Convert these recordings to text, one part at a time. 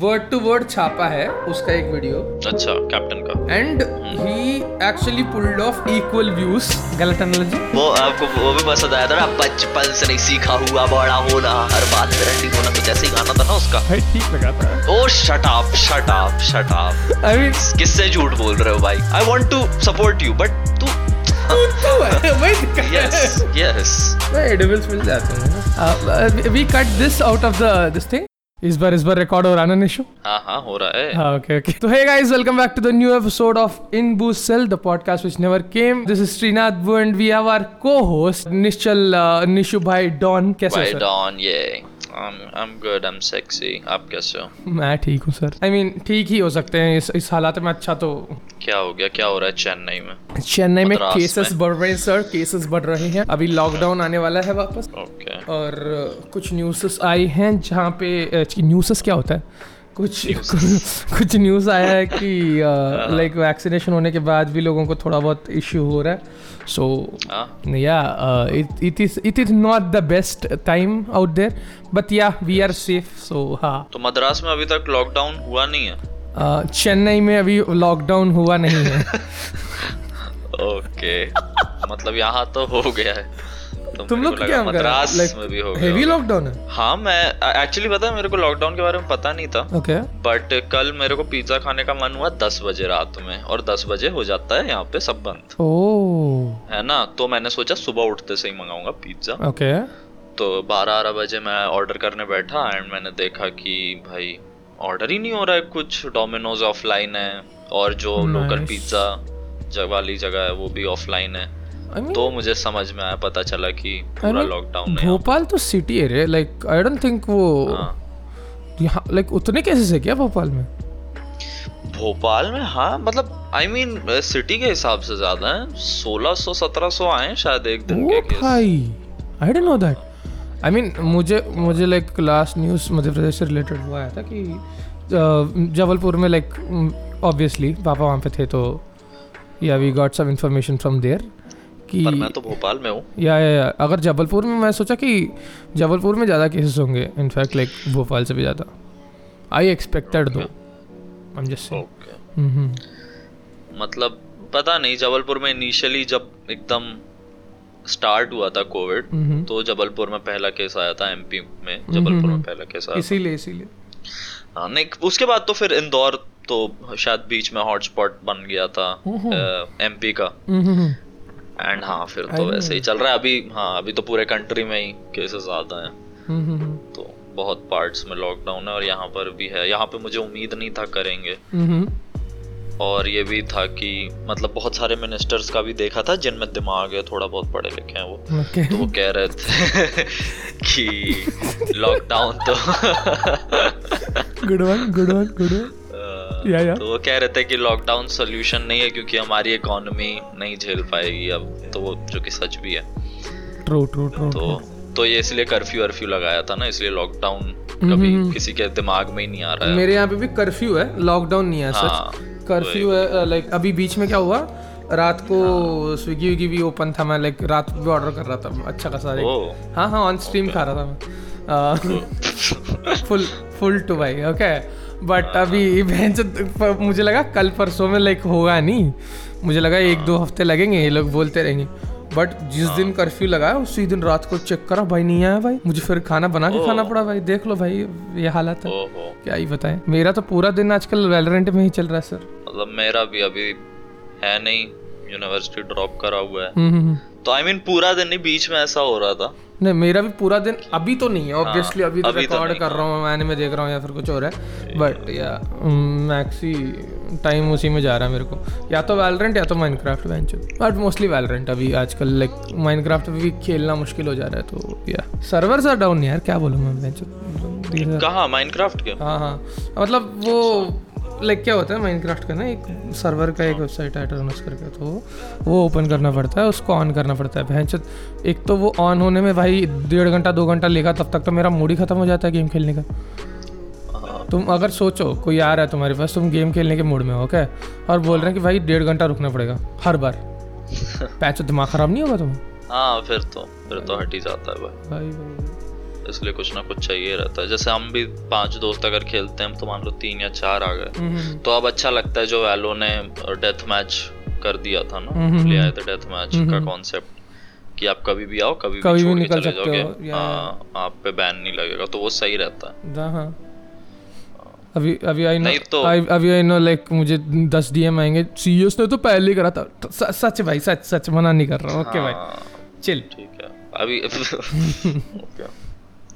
Word to word छापा है उसका एक वीडियो अच्छा कैप्टन का। And he actually pulled off equal views गलत एनालॉजी वो आपको वो भी पसंद आया था ना बचपन से नहीं सीखा हुआ बड़ा होना हर बात में रंडी होना कुछ ऐसे ही गाना था ना उसका। भाई ठीक लगा था। ओ shut up shut up shut up I mean किससे झूठ बोल रहे हो भाई? I want to support you but तू तो है वही दिक्कत है यस यस एडिबल्स मिल जाते हैं। We cut this out of the this thing इस बार इस बार रिकॉर्ड हो रहा है ना निशु? हाँ हाँ हो रहा है। ओके ओके तो hey guys welcome back to the new episode of in boo sale the podcast which never came this and we co host Nishchal Nishu भाई डॉन कैसे don I'm I'm good. I'm sexy. आप कैसे हो? मैं ठीक हूँ sir I mean ठीक ही हो सकते हैं इस इस हालात में अच्छा तो क्या हो गया? क्या हो रहा है चेन्नई में? चेन्नई में केसेस बढ़ रहे हैं सर केसेस बढ़ रहे हैं अभी लॉकडाउन आने वाला है वापस ओके और uh, कुछ न्यूज़ आई हैं जहाँ पे न्यूज़ क्या होता है कुछ कुछ न्यूज़ आया है कि लाइक वैक्सीनेशन होने के बाद भी लोगों को थोड़ा बहुत इश्यू हो रहा है सो हाँ yeah it is it is not the best time out there but yeah we are safe so हाँ तो मद्रास में अभी तक लॉकडाउन हुआ नहीं है? Uh, चेन्नई में अभी लॉकडाउन हुआ नहीं है। ओके मतलब यहाँ तो हो गया है। तो तुम लोग क्या मद्रास में भी हो हेवी लॉकडाउन है? हाँ मैं एक्चुअली पता है मेरे को लॉकडाउन के बारे में पता नहीं था। ओके बट कल मेरे को पिज्जा खाने का मन हुआ दस बजे रात में और दस बजे हो जाता है यहाँ पे सब बंद। ओह है ना? तो मैंने सोचा सुबह उठते से ही मंगाऊँगा पिज्जा ओके तो बारह बारह बजे मैं ऑर्डर करने बैठा एंड मैंने देखा कि भाई ऑर्डर ही नहीं हो रहा है कुछ। डोमिनोज ऑफलाइन है और जो लोकल पिज्जा वाली जगह है वो भी ऑफलाइन है। आई मीन तो मुझे समझ में आया पता चला कि पूरा लॉकडाउन है भोपाल तो सिटी है रे लाइक आई डोंट थिंक वो। हाँ। यहाँ लाइक उतने केसेस है क्या भोपाल में? भोपाल में हाँ मतलब आई मीन सिटी के हिसाब से ज़्यादा है। सोलह सौ सत्रह सौ आए शायद एक दिन के केस भाई I don't know that I mean मुझे मुझे like last news Madhya Pradesh से रिलेटेड हुआ आया था कि जबलपुर में लाइक ऑब्वियसली पापा वहाँ पे थे तो yeah we got some information from there कि पर मैं तो भोपाल में हूँ। या, या, या अगर जबलपुर में मैं सोचा कि जबलपुर में ज़्यादा केसेस होंगे इनफैक्ट लाइक भोपाल से भी ज़्यादा। आई एक्सपेक्टेड दो। हम्म मतलब पता नहीं जबलपुर में इनिशियली जब एकदम स्टार्ट हुआ था कोविड हम्म तो जबलपुर में पहला केस आया था एमपी में। जबलपुर में पहला केस आया इसीलिए इसीलिए। हाँ नहीं उसके बाद तो फिर इंदौर तो शायद बीच में हॉटस्पॉट बन गया था एमपी का। एंड हाँ फिर तो वैसे ही चल रहा है। अभी हाँ अभी तो पूरे कंट्री में ही केसेस ज़्यादा हैं। हम्म तो बहुत पार्ट्स में लॉकडाउन है और यहाँ पर भी है। यहाँ पे मुझे उम्मीद नहीं था करेंगे। हम्म और ये भी था कि मतलब बहुत सारे मिनिस्टर्स का भी देखा था जिनमें दिमाग है थोड़ा बहुत पढ़े लिखे हैं वो। ओके तो वो कह रहे थे कि लॉकडाउन तो good one good one good one yeah yeah तो वो कह रहे थे कि लॉकडाउन सोल्यूशन नहीं है क्योंकि हमारी इकोनॉमी नहीं झेल पाएगी अब तो वो जो कि सच भी है। ट्रू ट्रू ट्रू तो तो ये इसलिए कर्फ्यू वर्फ्यू लगाया था ना इसलिए लॉकडाउन कभी किसी के दिमाग में ही नहीं आ रहा है। मेरे यहाँ पे भी कर्फ्यू है लॉकडाउन नहीं है हाँ, सच कर्फ्यू है लाइक अभी बीच में क्या हुआ रात को हाँ। स्विगी विगी भी ओपन था मैं लाइक रात भी ऑर्डर कर रहा था अच्छा खासा हाँ हाँ ऑन स्ट्रीम खा रहा था मैं। फुल फुल टू भाई ओके बट हाँ। अभी बहन मुझे लगा कल परसों में लाइक होगा नहीं। मुझे लगा एक दो हफ़्ते लगेंगे ये लोग बोलते रहेंगे। बट जिस हाँ। दिन कर्फ्यू लगा उसी दिन रात को चेक करा भाई नहीं आया भाई। मुझे फिर खाना बना के खाना पड़ा भाई देख लो भाई ये हालत है। क्या ही बताएँ। मेरा तो पूरा दिन आजकल वैलोरेंट में ही चल रहा है सर मतलब मेरा भी अभी है नहीं यूनिवर्सिटी ड्रॉप करा हुआ है। हम्म, हम्म, हम्म। तो आई I मीन mean, पूरा दिन ही बीच में ऐसा हो रहा था। नहीं मेरा भी पूरा दिन अभी तो नहीं है ऑब्वियसली अभी तो हाँ, अभी तो रिकॉर्ड कर रहा हूँ मैंने में देख रहा हूँ या फिर कुछ और है। बट या मैक्सी टाइम उसी में जा रहा है मेरे को। या तो वैलोरेंट या तो Minecraft bench but mostly Valorant अभी आजकल लाइक माइनक्राफ्ट भी खेलना मुश्किल हो जा रहा है तो या सर्वर्स आर डाउन यार क्या बोलूँ मैं बेंच कहाँ? माइनक्राफ्ट के? हाँ हाँ। मतलब वो लाइक क्या होता है माइनक्राफ्ट का ना एक सर्वर का एक वेबसाइट है एटर्नस करके तो वो ओपन करना पड़ता है उसको ऑन करना पड़ता है। भैंस एक तो वो ऑन होने में भाई डेढ़ घंटा दो घंटा लेगा तब तक तो मेरा मूड ही खत्म हो जाता है गेम खेलने का। तुम अगर सोचो कोई आ रहा है तुम्हारे पास तुम गेम खेलने के मूड में हो क्या और बोल रहे हैं कि भाई डेढ़ घंटा रुकना पड़ेगा हर बार। पैच दिमाग खराब नहीं होगा तुम्हें? हाँ फिर तो फिर तो हट ही जाता है भाई भाई भाई। इसलिए कुछ ना कुछ चाहिए रहता है। जैसे हम भी पाँच दोस्त अगर खेलते हैं तो मान लो तीन या चार आ गए। हम्म, तो अब अच्छा लगता है जो वैलो ने डेथ मैच कर दिया था ना। हम्म, ले हम्म। आए थे डेथ मैच का कॉन्सेप्ट कि आप कभी भी आओ कभी, कभी भी छोड़ के निकल चले जाओगे। हो, आप पे बैन नहीं लगेगा। तो वो सही रहता है। हाँ हाँ। अभी अभी आई नो तो- अभी आई नो लाइक मुझे दस डीएम आएँगे। सीएस ने तो पहले ही करा था। तो स- सच भाई सच सच मना नहीं कर रहा। हूँ। ओके भाई हाँ, चिल ठीक है। अभी ओके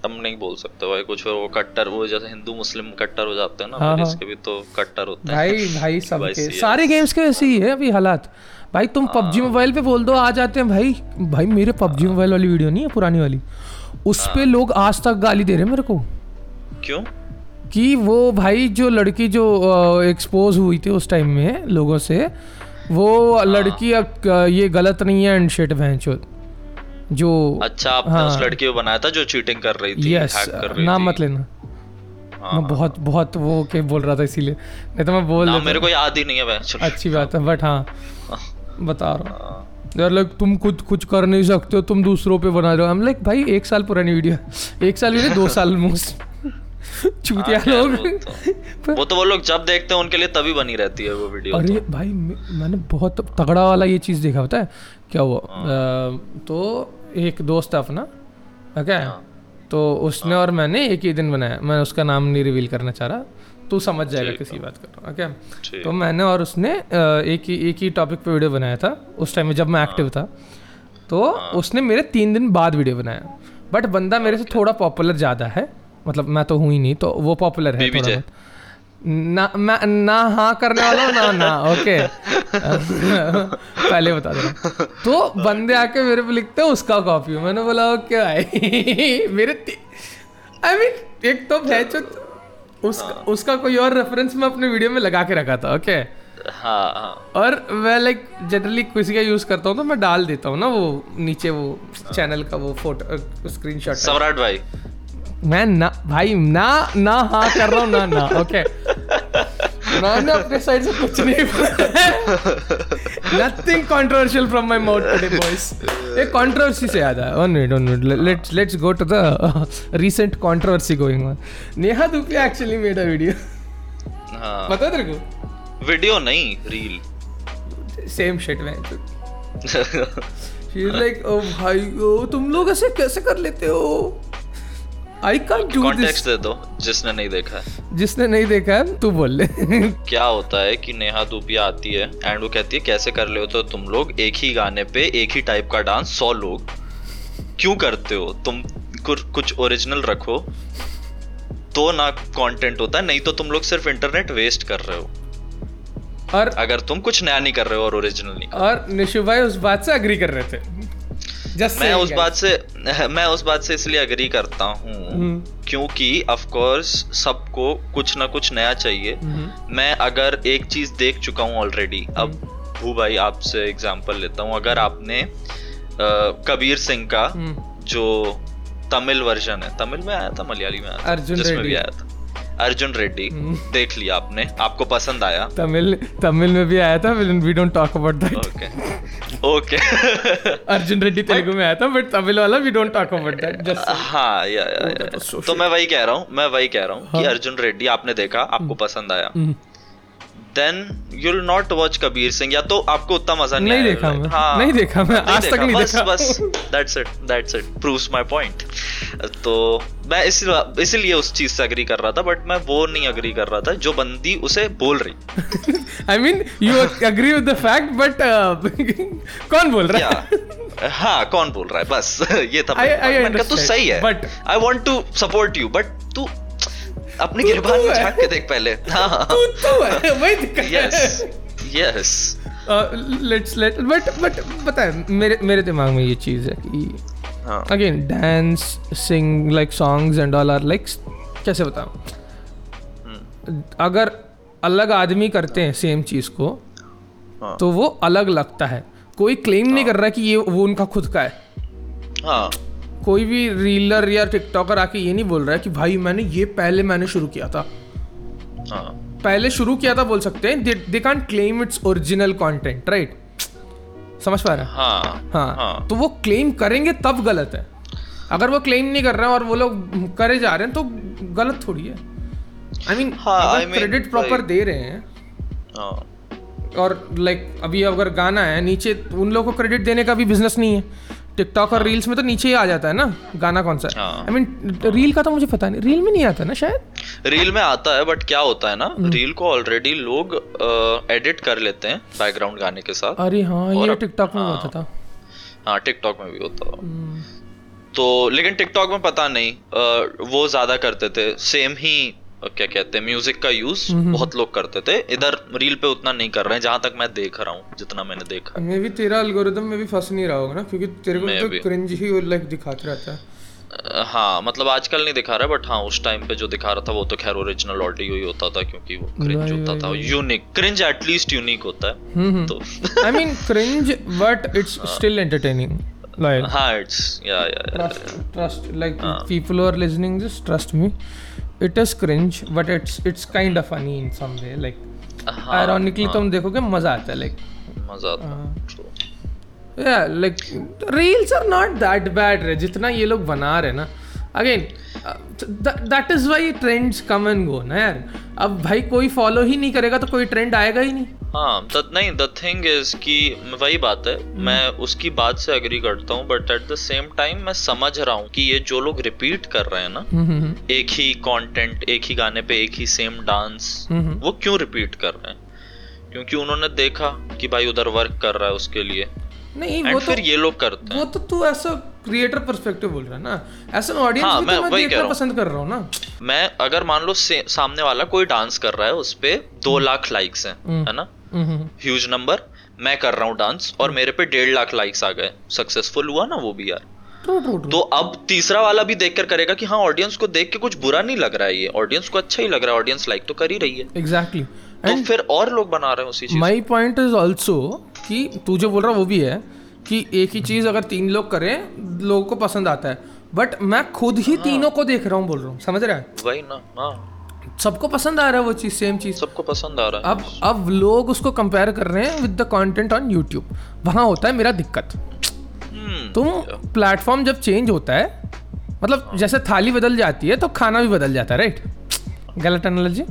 हम नहीं बोल सकते भाई कुछ वो कट्टर वो जैसे हिंदू मुस्लिम कट्टर हो जाते हैं ना हाँ, हाँ। इसके भी तो कट्टर होते हैं। भाई भाई सबके CS सारे गेम्स के वैसे ही है अभी हालात। भाई तुम पबजी हाँ। मोबाइल पे बोल दो आ जाते हैं। भाई भाई मेरे पबजी मोबाइल वाली वीडियो नहीं है पुरानी वाली। उस हाँ। पे लोग आज तक गाली दे रहे हैं मेरे को। क्यों? कि वो भाई जो लड़की जो एक्सपोज हुई थी उस टाइम में लोगों से वो हाँ। लड़की अब, ये गलत नहीं है एंड शिट भैंचो जो अच्छा आपने हाँ। उस लड़की को बनाया था जो चीटिंग कर रही थी यस कर रही नाम थी। मत लेना। हाँ, मैं बहुत बहुत वो के बोल रहा था इसीलिए। नहीं तो मैं बोल देता। मेरे को याद ही नहीं है भाई चलो अच्छी बात है बट हाँ। बता रहा हूँ। हाँ, यार लाइक तुम खुद कुछ कर नहीं सकते हो तुम दूसरों पे बना रहे हो। हम लाइक भाई एक साल पुरानी वीडियो है। एक साल भी नहीं दो साल मोस्ट चूतिया हाँ, लोग। वो तो- वो तो वो लोग जब देखते हैं उनके लिए तभी बनी रहती है वो वीडियो अरे तो। भाई मैंने बहुत तगड़ा वाला ये चीज़ देखा होता है? क्या हुआ? हाँ। अ, तो एक दोस्त है अपना ओके? हाँ। तो उसने और मैंने एक ही दिन बनाया मैं उसका नाम नहीं रिवील करना चाह रहा तू समझ जाएगा किसी बात कर रहा हूँ ओके? तो मैंने और उसने एक ही एक ही टॉपिक पे वीडियो बनाया था उस टाइम में जब मैं एक्टिव था। तो उसने मेरे तीन दिन बाद वीडियो बनाया बट बंदा मेरे से थोड़ा पॉपुलर ज़्यादा है मतलब मैं तो हूँ ही नहीं तो वो पॉपुलर है थोड़ा बहुत। ना मैं ना हाँ करने वाला हूँ ना ना ओके पहले बता दे। तो बंदे आके मेरे पे लिखते हैं उसका कॉपी मैंने बोला ओके भाई। मेरे आई मीन एक तो भैंचो उसका उसका कोई और रेफरेंस मैं अपने वीडियो में लगा के रखा था ओके हाँ हाँ। और मैं लाइक जनरली किसी का यूज़ करता हूँ तो मैं डाल देता हूँ ना वो नीचे वो चैनल का वो फ़ोटो स्क्रीनशॉट सम्राट भाई। मैं ना भाई ना ना हाँ कर रहा हूँ ना ना ओके मैंने अपने साइड से कुछ नहीं nothing controversial from my mouth today boys एक कंट्रोवर्सी से याद है one minute one minute let's let's go to the recent controversy going on Neha Dhupia actually made a video हाँ। पता तेरे को? वीडियो नहीं reel same shit man she is like oh भाई ओ तुम लोग ऐसे कैसे कर लेते हो? I can't do this context दे दो जिसने नहीं देखा है। जिसने नहीं देखा है तू बोल ले। क्या होता है कि नेहा दुबिया आती है एंड वो कहती है कैसे कर ले हो तो तुम लोग एक ही गाने पे एक ही टाइप का डांस सौ लोग। क्यों करते हो? तुम कुछ ओरिजिनल रखो। तो ना कंटेंट होता है नहीं तो तुम लोग सिर्फ़ इंटरनेट वेस्ट कर रहे हो। और अगर तुम कुछ नया नहीं कर रहे हो और ओरिजिनल नहीं और निशु भाई उस बात से अग्री कर रहे थे। मैं उस बात से मैं उस बात से इसलिए अग्री करता हूँ हम्म। क्योंकि ऑफ़ कोर्स सबको कुछ ना कुछ नया चाहिए। मैं अगर एक चीज़ देख चुका हूँ ऑलरेडी अब भू भाई आपसे एग्जांपल लेता हूँ। अगर आपने कबीर सिंह का जो तमिल वर्जन है तमिल में आया था मलयाली में आया था? जिसमें भी आया था। अर्जुन रेड्डी हम्म। देख लिया आपने आपको पसंद आया? तमिल तमिल में भी आया था we don't talk about that okay okay Arjun Reddy Telugu में आया था बट तमिल वाला we don't talk about that just हाँ या, या, तो तो मैं वही कह रहा हूँ मैं वही कह रहा हूँ कि हाँ। अर्जुन रेड्डी आपने देखा आपको पसंद आया। Then you'll not watch Kabir Singh या तो आपको उतना मज़ा नहीं नहीं देखा मैं, हाँ, नहीं देखा मैं, आज तक नहीं बस, देखा। बस। That's it that's it proves my point तो मैं इसीलिए इसीलिए उस चीज़ से अग्री कर रहा था बट मैं वो नहीं अग्री कर रहा था जो बंदी उसे बोल रही। I mean you agree with the fact but कौन बोल रहा है? हाँ कौन बोल रहा है? बस ये था I- I तू सही है। But- I want to support you but तू अपनी गिरबान में झाँक के देख पहले। हाँ तू तो है वही दिक्कत यस है yes let's let but but पता है मेरे मेरे दिमाग में ये चीज़ है कि हाँ। Again dance sing like songs and all are like कैसे बताऊँ? हम्म, अगर अलग आदमी करते हैं सेम चीज़ को हाँ। तो वो अलग लगता है। कोई क्लेम नहीं कर रहा कि ये वो उनका खुद का है। हाँ। कोई भी रीलर या टिकटॉकर आके ये नहीं बोल रहा है कि भाई मैंने ये पहले मैंने शुरू किया था। हाँ। पहले शुरू किया था बोल सकते हैं। They can't claim it's original content right समझ पा रहे हैं? हाँ हाँ, हाँ। तो वो क्लेम करेंगे तब गलत है। अगर वो क्लेम नहीं कर रहे हैं और वो लोग करे जा रहे हैं तो गलत थोड़ी है। I mean I mean, credit proper दे रहे हैं। हाँ। और लाइक अभी अगर गाना है नीचे उन लोगों को क्रेडिट देने का भी बिज़नेस नहीं है। टिकटॉक और रील्स में तो नीचे ही आ जाता है ना गाना कौन सा हाँ। आई मीन रील का तो मुझे पता नहीं रील में नहीं आता ना शायद रील में आता है बट क्या होता है ना हम्म। रील को ऑलरेडी लोग एडिट कर लेते हैं बैकग्राउंड गाने के साथ अरे हाँ ये टिकटॉक में हाँ। होता था हाँ टिकटॉक में भी होता हम्म, तो लेकिन टिकटॉक में पता नहीं वो ज़्यादा करते थे सेम ही क्या कहते हैं म्यूज़िक का यूज़ हम्म, बहुत लोग करते थे। इधर रील पे उतना नहीं कर रहे हैं जहाँ तक मैं देख रहा हूँ जितना मैंने देखा मे भी तेरा एल्गोरिदम में भी फंस नहीं रहा होगा ना क्योंकि तेरे को तो क्रिंज ही लाइक दिखाते रहता है। हाँ मतलब आजकल नहीं दिखा रहा बट हाँ उस टाइम पे जो दिखा रहा था वो तो खैर ओरिजिनल ऑडियो ही होता था क्योंकि वो क्रिंज होता था। यूनिक क्रिंज एटलीस्ट यूनिक होता है। हम्म तो I mean cringe but it's still entertaining like हाँ it's yeah yeah trust trust like people who are listening this it is cringe but it's it's kind of funny in some way like ironically तुम देखोगे मज़ा आता है like मज़ा आता है या like reels are not that bad रे जितना ये लोग बना रहे ना। Again that is why trends come and go ना यार अब भाई कोई फॉलो ही नहीं करेगा तो कोई ट्रेंड आएगा ही नहीं। हाँ द नहीं द थिंग इज़ कि वही बात है हम्म। मैं उसकी बात से एग्री करता हूँ but at the same time मैं समझ रहा हूँ कि ये जो लोग रिपीट कर रहे हैं ना हम्म, हम्म, एक ही कंटेंट एक ही गाने पे एक ही सेम डांस वो क्यों रिपीट कर रहे हैं? क्योंकि उन्होंने देखा कि भाई उधर वर्क कर रहा है उसके लिए। नहीं वो तो ये लोग करते हैं। वो तो तू ऐसा क्रिएटर पर्सपेक्टिव बोल रहा है ना। ऐसा ऑडियंस हाँ, मैं तो मैं देखना पसंद कर रहा हूँ ना। मैं अगर मान लो सामने वाला कोई डांस कर रहा है उस पे दो लाख लाइक्स हैं हम्म। है ना? हम्म, हम्म, ह्यूज नंबर मैं कर रहा हूँ डांस और मेरे पे डेढ़ लाख लाइक्स आ गए। सक्सेसफुल हुआ ना वो भी यार। ट्रू ट्रू तो अब तीसरा वाला भी देख कर करेगा कि हाँ ऑडियंस को देख के कुछ बुरा नहीं लग रहा है ये। ऑडियंस को अच्छा ही लग रहा है ऑडियंस लाइक तो कर ही रही है। एग्जैक्टली तो फिर और लोग बना रहे हैं उसी चीज़ माई पॉइंट इज़ ऑल्सो कि तू जो बोल रहा वो भी है कि एक ही चीज़ अगर तीन लोग करें लोगों को पसंद आता है। बट मैं खुद ही हाँ। तीनों को देख रहा हूँ बोल रहा हूँ समझ रहा है? वही ना हाँ। सबको पसंद आ रहा है वो चीज़ सेम चीज़। सबको पसंद आ रहा है। अब अब लोग उसको कंपेयर कर रहे हैं with the content on YouTube वहाँ होता है मेरा दिक्कत। हम्म, तुम प्लेटफॉर्म जब चेंज होता है मतलब जैसे थाली बदल जाती है तो खाना भी बदल जाता है राइट गलत analogy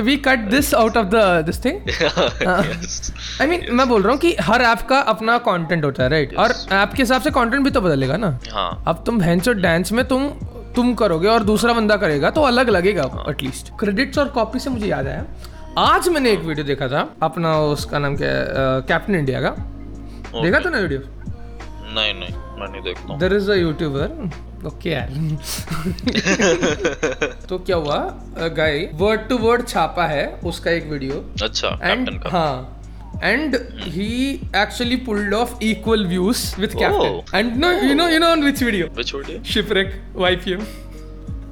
we cut this out of the this thing Yes. I mean मैं बोल रहा हूँ कि हर ऐप का अपना कंटेंट होता है राइट और ऐप के हिसाब से कंटेंट भी तो बदलेगा ना? हाँ। अब तुम भैंस और डांस में तुम तुम करोगे और दूसरा बंदा करेगा तो अलग लगेगा एटलीस्ट क्रेडिट्स और कॉपी से मुझे याद आया। आज मैंने एक वीडियो देखा था अपना उसका नाम क्या है कैप्टन इंडिया का। देखा था ना वीडियो नहीं नहीं। तो क्या हुआ? गाय वर्ड टू वर्ड छापा है उसका एक वीडियो अच्छा and and he. Actually pulled off equal views with captain and no shipwreck wife you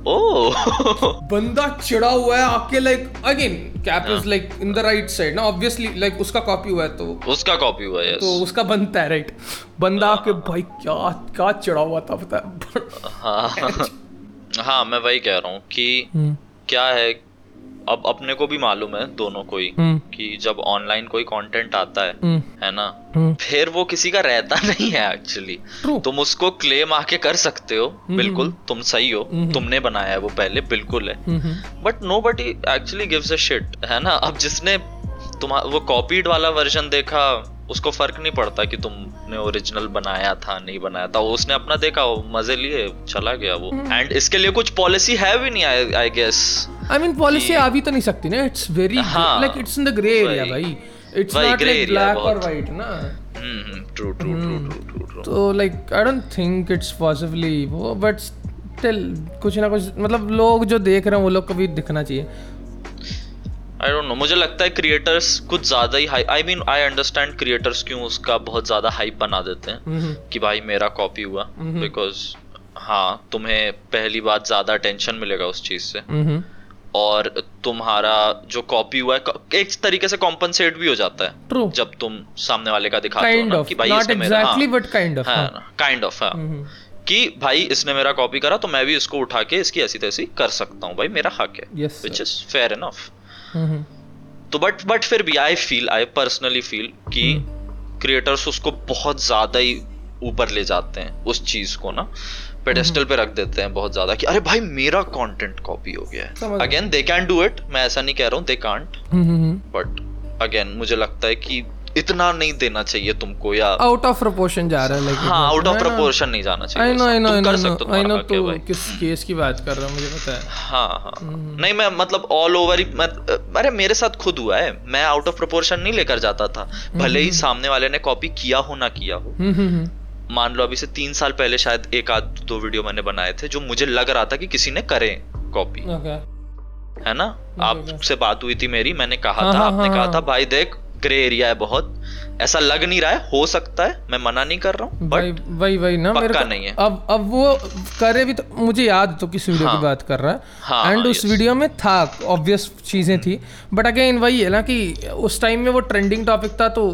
oh. बंदा चिड़ा हुआ है आके like again cap is like in the right side ना ऑब्वियसली लाइक उसका कॉपी हुआ है तो। उसका कॉपी हुआ है तो उसका बनता है राइट बंदा आके भाई क्या क्या चिड़ा हुआ था पता है। हाँ। हाँ मैं वही कह रहा हूँ कि हम्म, क्या है अब अपने को भी मालूम है दोनों को ही हम्म, कि जब ऑनलाइन कोई कंटेंट आता है हम्म, है ना? हम्म। फिर वो किसी का रहता नहीं है एक्चुअली तुम उसको क्लेम आके कर सकते हो बिल्कुल तुम सही हो तुमने बनाया है वो पहले बिल्कुल है। But no but actually gives a shit है ना? अब जिसने तुम्हारा वो कॉपीड वाला वर्जन देखा उसको फ़र्क नहीं पड़ता कि तुमने ओरिजिनल बनाया था नहीं बनाया था। उसने अपना देखा मज़े लिए चला गया वो। एंड इसके लिए कुछ पॉलिसी है भी नहीं I guess I mean policy आ भी तो नहीं सकती ना। It's very like it's in the grey area भाई। इट्स नॉट लाइक ब्लैक और वाइट ना। True true true true true तो like I don't think it's possibly वो बट स्टिल कुछ ना कुछ मतलब लोग जो देख रहे हैं वो लोग को भी दिखना चाहिए। आई डोंट नो मुझे लगता है क्रिएटर्स कुछ ज़्यादा ही high I mean I understand creators क्यों उसका बहुत ज़्यादा हाइप बना देते हैं हम्म, कि भाई मेरा कॉपी हुआ। बिकॉज़ हाँ तुम्हें पहली बात ज़्यादा अटेंशन मिलेगा उस चीज़ से। हम्म, और तुम्हारा जो कॉपी हुआ है एक तरीके से कॉम्पनसेट भी हो जाता है। ट्रू जब तुम सामने वाले का दिखाते kind हो ना कि भाई इसने मेरा exactly but kind of kind of कि भाई इसने मेरा कॉपी करा तो मैं भी इसको उठा के इसकी ऐसी तैसी कर सकता हूँ। भाई मेरा हक है। विच इज़ फेयर इनफ तो बट बट फिर भी I feel I personally feel कि हम्म। क्रिएटर्स उसको बहुत ज़्यादा ही ऊपर ले जाते हैं उस चीज़ को ना। पेडेस्टल हम्म। पे रख देते हैं बहुत ज़्यादा कि अरे भाई मेरा कंटेंट कॉपी हो गया है। Again they can do it मैं ऐसा नहीं कह रहा हूँ they can't hmm, hmm, but again मुझे लगता है कि इतना नहीं देना चाहिए तुमको या आउट ऑफ़ प्रोपोर्शन जा रहा है लाइक हाँ आउट ऑफ़ प्रोपोर्शन नहीं जाना चाहिए आई नो आई नो तुम आई कर नो सकते हो आई नो तो किस केस की बात कर रहा हूँ मुझे पता है। हाँ हाँ। हम्म। नहीं मैं मतलब ऑल ओवर ही अरे मेरे साथ खुद हुआ है। मैं आउट ऑफ़ प्रोपोर्शन नहीं लेकर जाता था। भले ही सामने वाले ने कॉपी किया हो ना किया हो। हम्म हम्म हम्म। मान लो अभी से तीन साल पहले शायद एक आध दो वीडियो मैंने बनाए थे जो मुझे लग रहा था कि किसी ने करे कॉपी है ना? आपसे बात हुई थी मेरी मैंने कहा हाँ, था हाँ, आपने कहा हाँ। था भाई देख ग्रे एरिया है बहुत ऐसा लग नहीं रहा है हो सकता है मैं मना नहीं कर रहा हूँ वही वही वही ना मेरे को नहीं है। अब अब वो करे भी तो मुझे याद तो किस वीडियो हाँ, की। बात कर रहा है हाँ, एंड हाँ, उस वीडियो में था ऑब्वियस चीज़ें थी बट अगेन वही है ना कि उस टाइम में वो ट्रेंडिंग टॉपिक था तो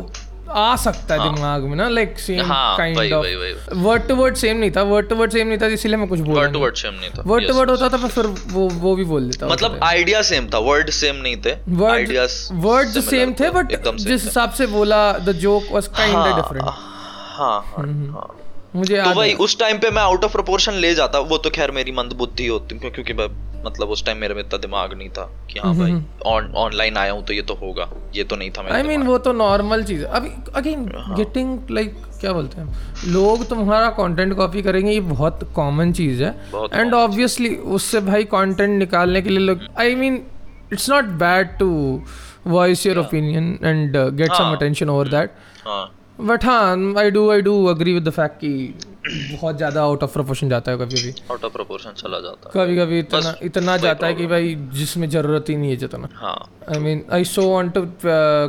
आ सकता है दिमाग में ना लाइक सेम हाँ, kind of. Word to word same नहीं था वर्ड टू वर्ड सेम नहीं था इसीलिए मैं कुछ बोल वर्ड टू वर्ड सेम नहीं था। वर्ड टू वर्ड होता था पर फिर वो वो भी बोल देता मतलब आइडिया सेम था वर्ड सेम नहीं थे आइडियाज़ वर्ड सेम थे बट जिस हिसाब से बोला द जोक वाज काइंड हाँ, डिफरेंट हाँ हाँ हाँ। मुझे तो है। उस टाइम पे मैं आउट ऑफ़ प्रोपोर्शन ले जाता वो तो खैर मेरी मंद बुद्धि होती क्योंकि मतलब उस टाइम मेरे में इतना दिमाग नहीं था कि हाँ भाई ऑनलाइन आया हूँ तो ये तो होगा ये तो नहीं था मेरे आई मीन वो तो नॉर्मल चीज़ है। अभी अगेन। गेटिंग लाइक क्या बोलते हैं? लोग तुम्हारा कंटेंट कॉपी करेंगे ये बहुत कॉमन चीज़ है। एंड ऑब्वियसली उससे भाई कंटेंट निकालने के लिए लोग I mean it's not bad to voice your opinion and get some. Attention over that हाँ। बट हाँ I do I do agree with the fact कि बहुत ज़्यादा आउट ऑफ़ प्रोपोर्शन जाता है कभी कभी आउट ऑफ़ प्रोपोर्शन चला जाता है। कभी कभी इतना इतना जाता है कि भाई जिसमें ज़रूरत ही नहीं है जितना। हाँ। I mean I so want to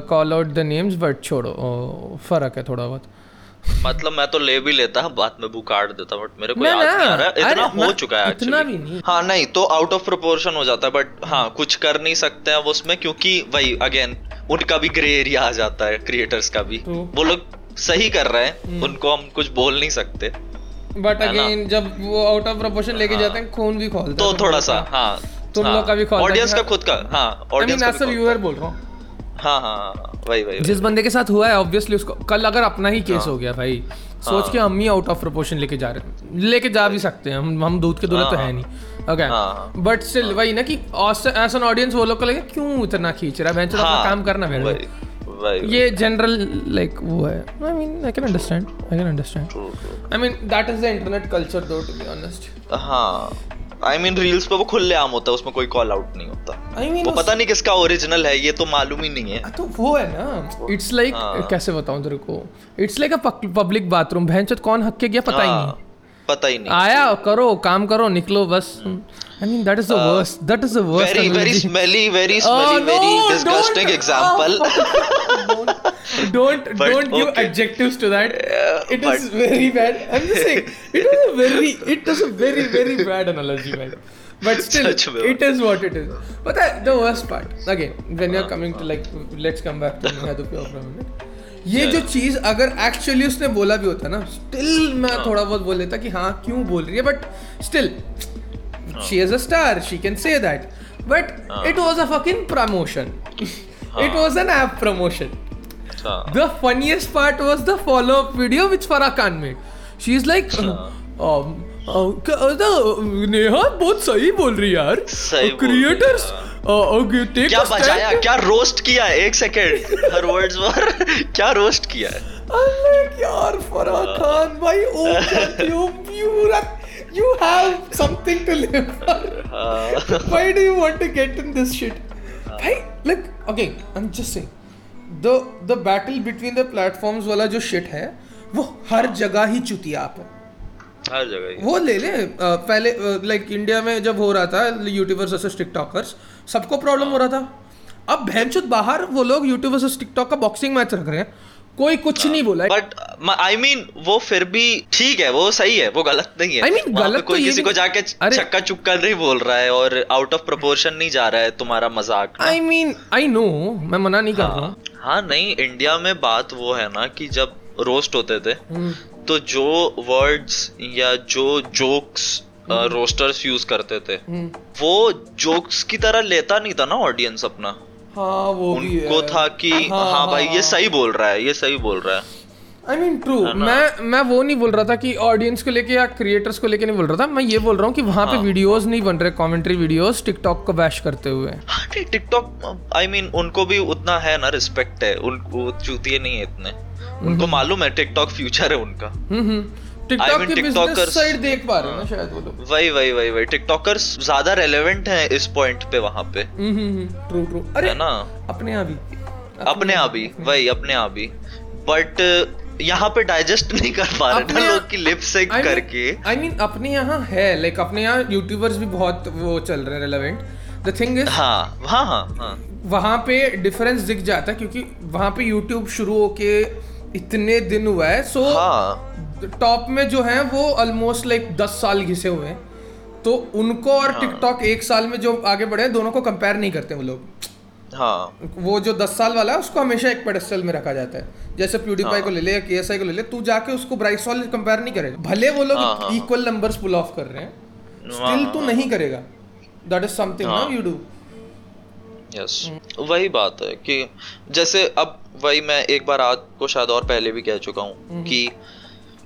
call out the names but छोड़ो फ़र्क है थोड़ा बहुत। मतलब मैं तो ले भी लेता बाद में बुक काट देता बट मेरे को याद नहीं आ रहा इतना हो चुका है इतना भी नहीं। हाँ नहीं तो आउट ऑफ़ प्रोपोर्शन हो जाता है बट हाँ कुछ कर नहीं सकते हैं वो उसमें क्योंकि वही अगेन उनका भी ग्रे एरिया आ जाता है क्रिएटर्स का भी। तो- वो लोग सही कर रहे हम्म। हैं उनको हम कुछ बोल नहीं सकते। बट अगेन जब वो आउट ऑफ़ प्रोपोर्शन लेके जाते हैं खून भी खोलता तो थोड़ा सा हाँ। तुम लोग का भी खोलता है। ऑडियंस का खुद का हाँ ऑडियंस का व्यूअर बोल रहा हूँ। हाँ हाँ हाँ, वही वही। जिस बंदे के साथ हुआ है ऑब्वियसली उसको कल अगर अपना ही हाँ। केस हो गया भाई सोच के हम ही आउट ऑफ़ प्रोपोर्शन लेके जा रहे हैं। लेके जा भी सकते हैं हम हम दूध के दूल्हे तो है। नहीं। ओके हाँ। बट स्टिल वही ना कि एज एन ऑडियंस वो लोग को लगे क्यों इतना खींच रहा है? हाँ, काम करना फिर ये जनरल लाइक वो है। I mean I can understand I can understand. I mean that is the internet culture though to be honest हाँ। आई मीन रील्स पे वो खुले आम होता है उसमें कोई कॉल आउट नहीं होता। आई मीन वो पता नहीं किसका ओरिजिनल है ये तो मालूम ही नहीं है। तो वो है ना। इट्स लाइक हाँ। कैसे बताऊँ तेरे को? It's like a public bathroom भैंस कौन हक के गया? पता ही नहीं। हाँ, पता ही नहीं आया करो काम करो निकलो बस I mean that is the worst that is the worst very very smelly very Oh, smelly very disgusting example don't But don't give okay. adjectives to that Yeah, it is very bad i'm just saying it was a very it was a very very bad analogy man but still it is what it is but the, the worst part again when you're coming to like let's come back to Nihadu Pure for a minute ये जो चीज़ अगर actually उसने बोला भी होता ना still मैं हाँ. थोड़ा बहुत बोल लेता कि हाँ क्यों बोल रही है? But still she is a star she can say that but it was a fucking promotion it was an app promotion the funniest part was the follow up video which for a con made she is like Neha बहुत सही बोल रही यार। Creators क्या बचाया क्या roast किया एक सेकेंड हर वर्ड्स क्या रोस्ट किया अरे यार फरा खान भाई ओ क्यों प्यूरत you have something to live why do you want to get in this shit भाई like okay I am just saying the the battle between the platforms वाला जो शिट है वो हर हाँ। जगह ही चुतिया आप है। हर जगह वो ले ले पहले लाइक इंडिया में जब हो रहा था यूट्यूबर्स वर्सेस टिकटॉकर्स सबको प्रॉब्लम हो रहा था। अब भैंचुत बाहर वो लोग यूट्यूब वर्सेस टिकटॉक का बॉक्सिंग मैच रख रहे हैं। कोई कुछ नहीं बोला बट आई मीन वो फिर भी ठीक है वो सही है वो गलत नहीं है। I mean, गलत तो कोई किसी को जाके छक्का चुक्का नहीं बोल रहा है और आउट ऑफ़ प्रोपोर्शन नहीं जा रहा है तुम्हारा मज़ाक। आई मीन आई नो मैं मना नहीं कर रहा। हाँ नहीं इंडिया में बात वो है ना कि जब रोस्ट होते थे हम्म, तो जो वर्ड्स या जो जोक्स रोस्टर्स यूज़ करते थे हम्म, वो जोक्स की तरह लेता नहीं था ना ऑडियंस अपना। हाँ वो भी उनको है। था कि हाँ, हाँ भाई हाँ, ये सही बोल रहा है ये सही बोल रहा है। आई मीन ट्रू मैं मैं वो नहीं बोल रहा था कि ऑडियंस को लेके या क्रिएटर्स को लेके नहीं बोल रहा था। मैं ये बोल रहा हूँ कि वहाँ पे वीडियोस नहीं बन रहे कमेंट्री वीडियोस टिकटॉक को बैश करते हुए। हाँ टिकटॉक आई मीन उनको भी उतना है ना रिस्पेक्ट है। उनको चूतिए नहीं है इतने। उनको मालूम है टिकटॉक फ्यूचर है उनका। हम्म हम्म। पा रहे हैं ना शायद वो लोग। वही वही वही वही। टिकटॉकर्स ज़्यादा रेलेवेंट हैं इस पॉइंट पे वहाँ पे। हम्म ट्रू ट्रू अरे ना? अपने यहाँ भी अपने आप ही वही अपने आप ही। बट यहाँ पे डाइजेस्ट नहीं कर पा रहे ना लोग की लिप सिंक I mean- करके। आई मीन अपने यहाँ है लाइक अपने यहाँ यूट्यूबर्स भी बहुत वो चल रहे हैं रेलेवेंट द थिंग इज़ हाँ हाँ हाँ हाँ। वहाँ पे डिफरेंस दिख जाता है क्योंकि वहाँ पे यूट्यूब शुरू होके इतने दिन हुआ है सो हाँ। टॉप में जो है वो ऑलमोस्ट लाइक दस साल घिसे हुए हैं। तो उनको और हाँ। टिकटॉक एक साल में जो आगे बढ़े दोनों को कंपेयर नहीं करते वो लोग। हाँ। वो जो दस साल वाला है उसको हमेशा एक पेडेस्टल में रखा जाता है। जैसे प्यूडीपाई हाँ। को ले ले या के को ले ले तू जाके उसको ब्राइस वाले कंपेयर नहीं करेगा। भले वो हाँ, हाँ, लोग इक्वल नंबर्स पुल ऑफ़ कर रहे हैं स्टिल तू नहीं करेगा। दैट इज़ समथिंग ना हाँ। यू डू यस वही बात है कि जैसे अब वही मैं एक बार आपको शायद और पहले भी कह चुका हूँ कि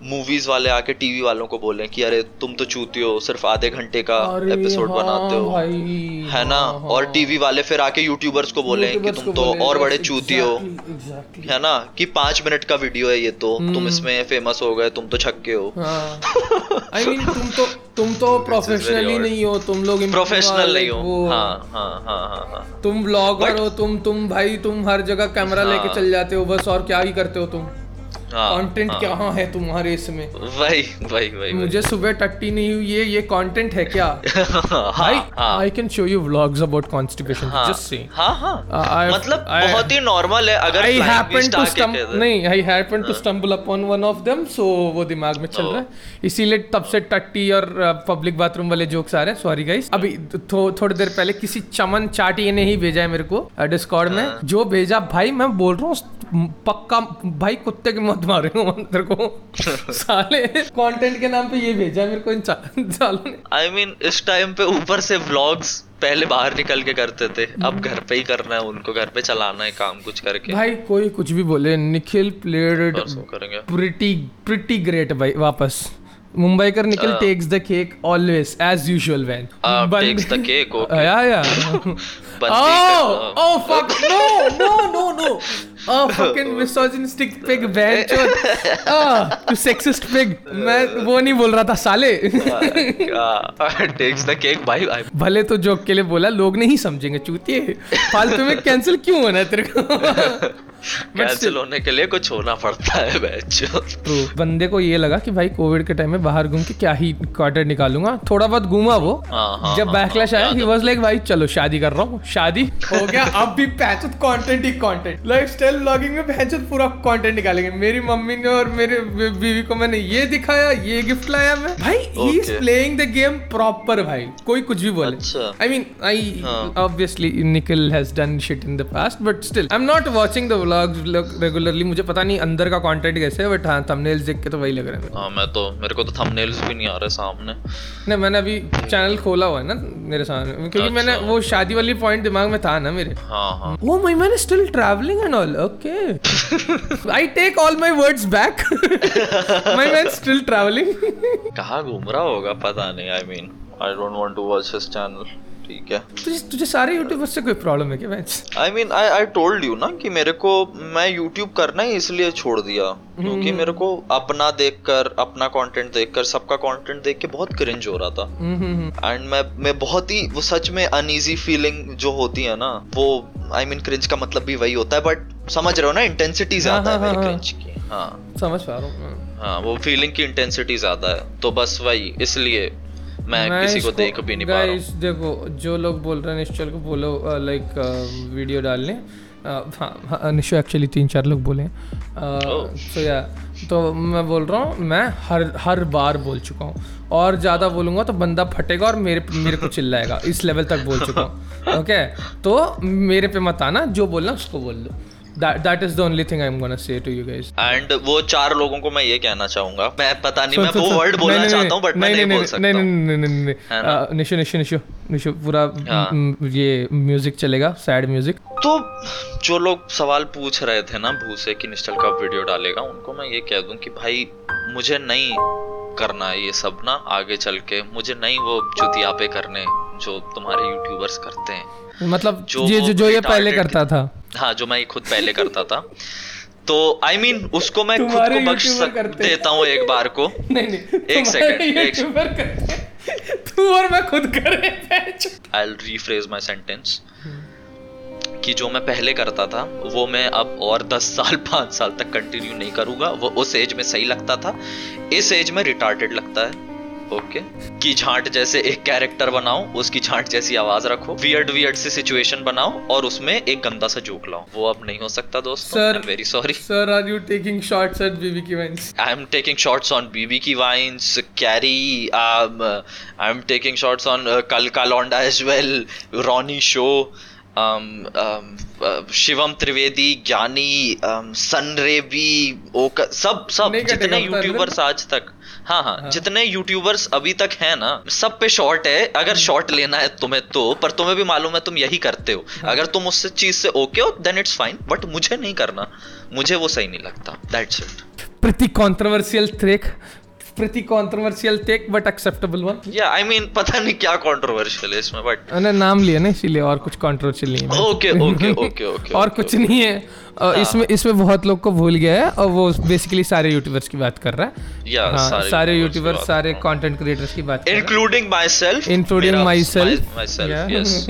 मूवीज़ वाले आके टीवी वालों को बोले कि अरे तुम तो चूती हो सिर्फ़ आधे घंटे का एपिसोड हाँ, बनाते हो। है ना? हाँ, और टीवी वाले फिर आके यूट्यूबर्स को बोले कि तुम तो और बड़े चूती हो है ना? कि पाँच मिनट का वीडियो है ये तो। तुम इसमें फ़ेमस हो गए तुम तो छक्के हो। आई मीन तुम तो तुम तो प्रोफेशनली नहीं हो तुम लोग प्रोफेशनल नहीं हो। हाँ हाँ हाँ हाँ हाँ। तुम ब्लॉगर हो तुम तुम भाई तुम हर जगह कैमरा लेके हाँ। चल जाते हो बस और क्या ही करते हो तुम? हाँ कंटेंट कहाँ है तुम्हारे इसमें? वही वही वही मुझे सुबह टट्टी नहीं हुई है ये कंटेंट है क्या? हाँ I can show you vlogs about constipation हाँ। जस्ट सी हाँ हाँ। मतलब बहुत ही नॉर्मल है अगर आई हैपन टू स्टम्प नहीं I happen to stumble upon one of them so वो दिमाग में चल रहा है। इसीलिए तब से टट्टी और पब्लिक बाथरूम वाले जोक्स आ रहे हैं। सॉरी गाइस अभी थोड़ी देर पहले किसी चमन चाटी ने ही भेजा है मेरे को डिस्कॉर्ड में। जो भेजा भाई मैं बोल रहा हूँ पक्का भाई कुत्ते के मौत मारे हो अंदर को। साले कंटेंट के नाम पे ये भेजा मेरे को इन सालों ने। आई मीन इस टाइम पे ऊपर से व्लॉग्स पहले बाहर निकल के करते थे। अब घर पे ही करना है उनको घर पे चलाना है काम कुछ करके। भाई कोई कुछ भी बोले निखिल प्लेड करेंगे। प्रिटी प्रिटी ग्रेट भाई वापस। मुंबई कर Nikhil takes the cake always as usual Uh, takes the cake, okay. या या Oh, करना। oh fuck, no, no, no, no. Oh, fucking misogynistic pig, बहनचोद. Ah, you sexist pig. मैं वो नहीं बोल रहा था साले. टेक्स द केक भाई भले तो जोक के लिए बोला लोग नहीं समझेंगे चूतिए फालतू में कैंसिल क्यों होना है तेरे को कैंसिल होने के लिए कुछ होना पड़ता है बैच। तो बंदे को ये लगा कि भाई कोविड के टाइम में बाहर घूम के क्या ही क्वार्टर निकालूँगा। थोड़ा बहुत घूमा वो। हाँ, हाँ, जब हाँ, बैकलैश आया ही। वाज लाइक भाई चलो शादी कर रहा हूँ शादी। हो गया अब भी पैचत कंटेंट ही कंटेंट लाइफ स्टाइल ब्लॉगिंग में पैचत पूरा कंटेंट निकालेंगे। मेरी मम्मी ने और मेरे बीवी को मैंने ये दिखाया ये गिफ्ट लाया मैं। भाई he is playing the game proper भाई। कोई कुछ भी बोले। आई मीन आई हाँ। Obviously Nikhil has done shit in the past but still I am not watching the vlogs regularly मुझे पता नहीं अंदर का कंटेंट कैसे है बट हाँ थंबनेल्स देख के तो वही लग रहा है हाँ मैं तो मेरे को तो थंबनेल्स भी नहीं आ रहे सामने नहीं मैंने अभी चैनल खोला हुआ है ना मेरे सामने क्योंकि मैंने अच्छा। वो शादी वाली पॉइंट दिमाग में था ना मेरे हाँ हाँ my man is still traveling and all. Okay. I take all my words back. my man still कहाँ घूम रहा होगा पता नहीं I mean I don't want to watch his channel ठीक है। तुझे तुझे सारे यूट्यूबर्स से कोई प्रॉब्लम है क्या match I mean I I told you ना कि मेरे को मैं यूट्यूब करना ही इसलिए छोड़ दिया। क्योंकि मेरे को अपना देखकर अपना कंटेंट देखकर सबका कंटेंट देख के बहुत क्रिंज हो रहा था। एंड मैं मैं बहुत ही वो सच में अनईजी फीलिंग जो होती है ना वो आई मीन क्रिंज का मतलब भी वही होता है बट समझ रहे हो ना इंटेंसिटी ज़्यादा है हाँ, मेरी हाँ, क्रिंज की। हाँ। समझ पा रहा हूँ हाँ। वो फीलिंग की इंटेंसिटी ज़्यादा है। तो बस वही इसलिए मैं, मैं किसी को देख भी नहीं पा रहा guys, देखो जो लोग बोल रहे हैं निश्चल को बोलो लाइक वीडियो डालने अ, हाँ हाँ, निशो एक्चुअली तीन चार लोग बोले Oh. सो या तो मैं बोल रहा हूँ मैं हर हर बार बोल चुका हूँ। और ज़्यादा बोलूँगा तो बंदा फटेगा और मेरे मेरे को चिल्लाएगा। इस लेवल तक बोल चुका हूँ। ओके तो मेरे पे मत आना जो बोलना उसको बोल लो। That that is the only thing I'm gonna say to you guys. And वो चार लोगों को मैं ये कहना चाहूँगा। मैं पता नहीं मैं वो वर्ड बोलना चाहता हूँ बट मैं नहीं, बोल सकता नहीं नहीं नहीं नहीं निशु निशु निशु निशु पूरा हाँ। ये म्यूज़िक चलेगा सैड म्यूज़िक तो जो लोग सवाल पूछ रहे थे ना भू से कि निश्चल कब वीडियो डालेगा उनको मैं ये कह दूँ कि भाई मुझे नहीं करना ये सब ना आगे चल के मुझे नहीं वो चुतियापे करने। जो तुम्हारे यूट्यूबर्स करते हैं। मतलब जो ये जो जो ये पहले करता था। हाँ जो मैं खुद पहले करता था। तो आई I मीन mean, उसको मैं खुद को बख्श सक, देता हूँ एक बार को। नहीं नहीं एक एक तू और मैं खुद करे आई रीफ्रेज माई सेंटेंस कि जो मैं पहले करता था वो मैं अब और 10 साल 5 साल तक कंटिन्यू नहीं करूँगा। वो उस एज में सही लगता था। इस एज में रिटार्टेड लगता है। ओके की झांट जैसे एक कैरेक्टर बनाओ उसकी झांट जैसी आवाज़ रखो वियर्ड वियर्ड सी सिचुएशन बनाओ और उसमें एक गंदा सा जोक लाओ वो अब नहीं हो सकता दोस्तों Sir- very sorry sir are you taking shots at BB की Vines, Carrie. Um, uh, I'm taking shots on uh, Kalka Londa as well, Ronnie Show, um, um, uh, Shivam Trivedi, Gyani, um, Sun Revi, सब सब जितने YouTubers आज तक हाँ हाँ जितने YouTubers अभी तक हैं ना सब पे शॉर्ट है। अगर शॉर्ट लेना है तुम्हें तो पर तुम्हें भी मालूम है तुम यही करते हो। अगर तुम उस चीज़ से ओके हो देन इट्स फाइन बट मुझे नहीं करना। मुझे वो सही नहीं लगता। That's it pretty controversial take pretty controversial take but acceptable one. या आई मीन पता नहीं क्या कंट्रोवर्शियल है इसमें बट मैंने नाम लिया ना इसीलिए और कुछ कंट्रोवर्शियल नहीं है। ओके ओके ओके ओके और कुछ नहीं है। अ, इसमें इसमें बहुत लोग को भूल गया है और वो बेसिकली सारे यूट्यूबर्स की बात कर रहा है। या हाँ, सारे यूट्यूबर्स सारे हूँ। कंटेंट क्रिएटर्स की बात है। Including myself including myself myself yes